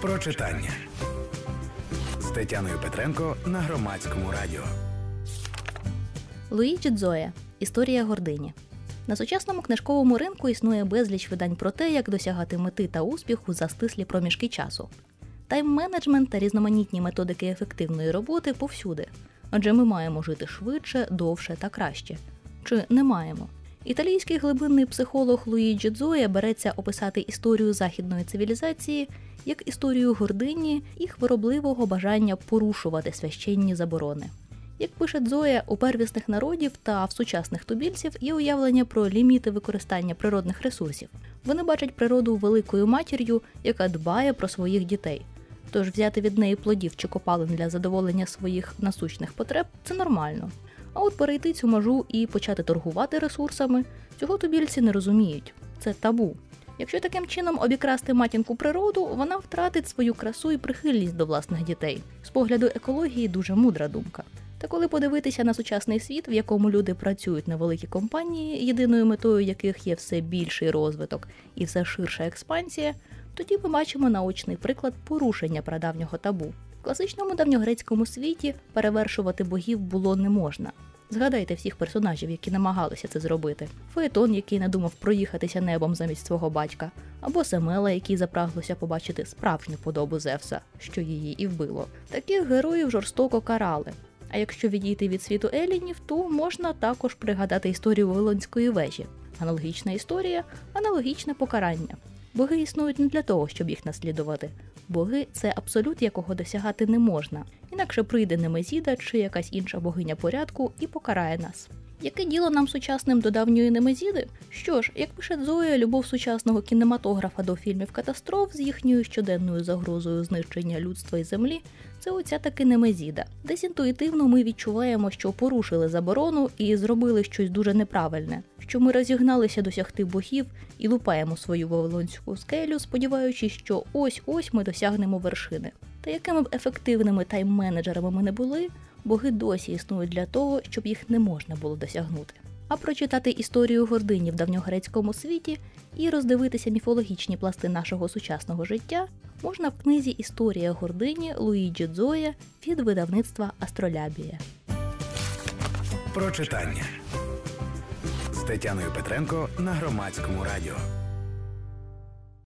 про читання з Тетяною Петренко на громадському радіо. Луїджі Дзоя. Історія гордині. На сучасному книжковому ринку існує безліч видань про те, як досягати мети та успіху за стислі проміжки часу. Тайм-менеджмент та різноманітні методики ефективної роботи повсюди. Адже ми маємо жити швидше, довше та краще. Чи не маємо? Італійський глибинний психолог Луїджі Дзоя береться описати історію західної цивілізації як історію гордині і хворобливого бажання порушувати священні заборони. Як пише Дзоя, у первісних народів та в сучасних тубільців є уявлення про ліміти використання природних ресурсів. Вони бачать природу великою матір'ю, яка дбає про своїх дітей. Тож взяти від неї плодів чи копалин для задоволення своїх насущних потреб це нормально. А от перейти цю межу і почати торгувати ресурсами, цього тубільці не розуміють. Це табу. Якщо таким чином обікрасти матінку природу, вона втратить свою красу і прихильність до власних дітей. З погляду екології дуже мудра думка. Та коли подивитися на сучасний світ, в якому люди працюють на великі компанії, єдиною метою яких є все більший розвиток і все ширша експансія, тоді ми бачимо наочний приклад порушення прадавнього табу. В класичному давньогрецькому світі перевершувати богів було не можна. Згадайте всіх персонажів, які намагалися це зробити: Фаетон, який не думав проїхатися небом замість свого батька, або Семела, який запраглося побачити справжню подобу Зевса, що її і вбило. Таких героїв жорстоко карали. А якщо відійти від світу Елінів, то можна також пригадати історію Вавилонської вежі. Аналогічна історія, аналогічне покарання. Боги існують не для того, щоб їх наслідувати. Боги це абсолют, якого досягати не можна. Інакше прийде Немезіда чи якась інша богиня порядку і покарає нас. Яке діло нам сучасним до давньої Немезіди? Що ж, як пише Зоя, любов сучасного кінематографа до фільмів катастроф з їхньою щоденною загрозою знищення людства і землі, це оця таки Немезіда. Десь інтуїтивно ми відчуваємо, що порушили заборону і зробили щось дуже неправильне, що ми розігналися досягти богів і лупаємо свою вавилонську скелю, сподіваючись, що ось ось ми досягнемо вершини. Та якими б ефективними тайм-менеджерами ми не були, боги досі існують для того, щоб їх не можна було досягнути. А прочитати історію гордині в давньогрецькому світі і роздивитися міфологічні пласти нашого сучасного життя можна в книзі Історія гордині Луїджі Дзоя від видавництва Астролябія. Про читання з Тетяною Петренко на громадському радіо.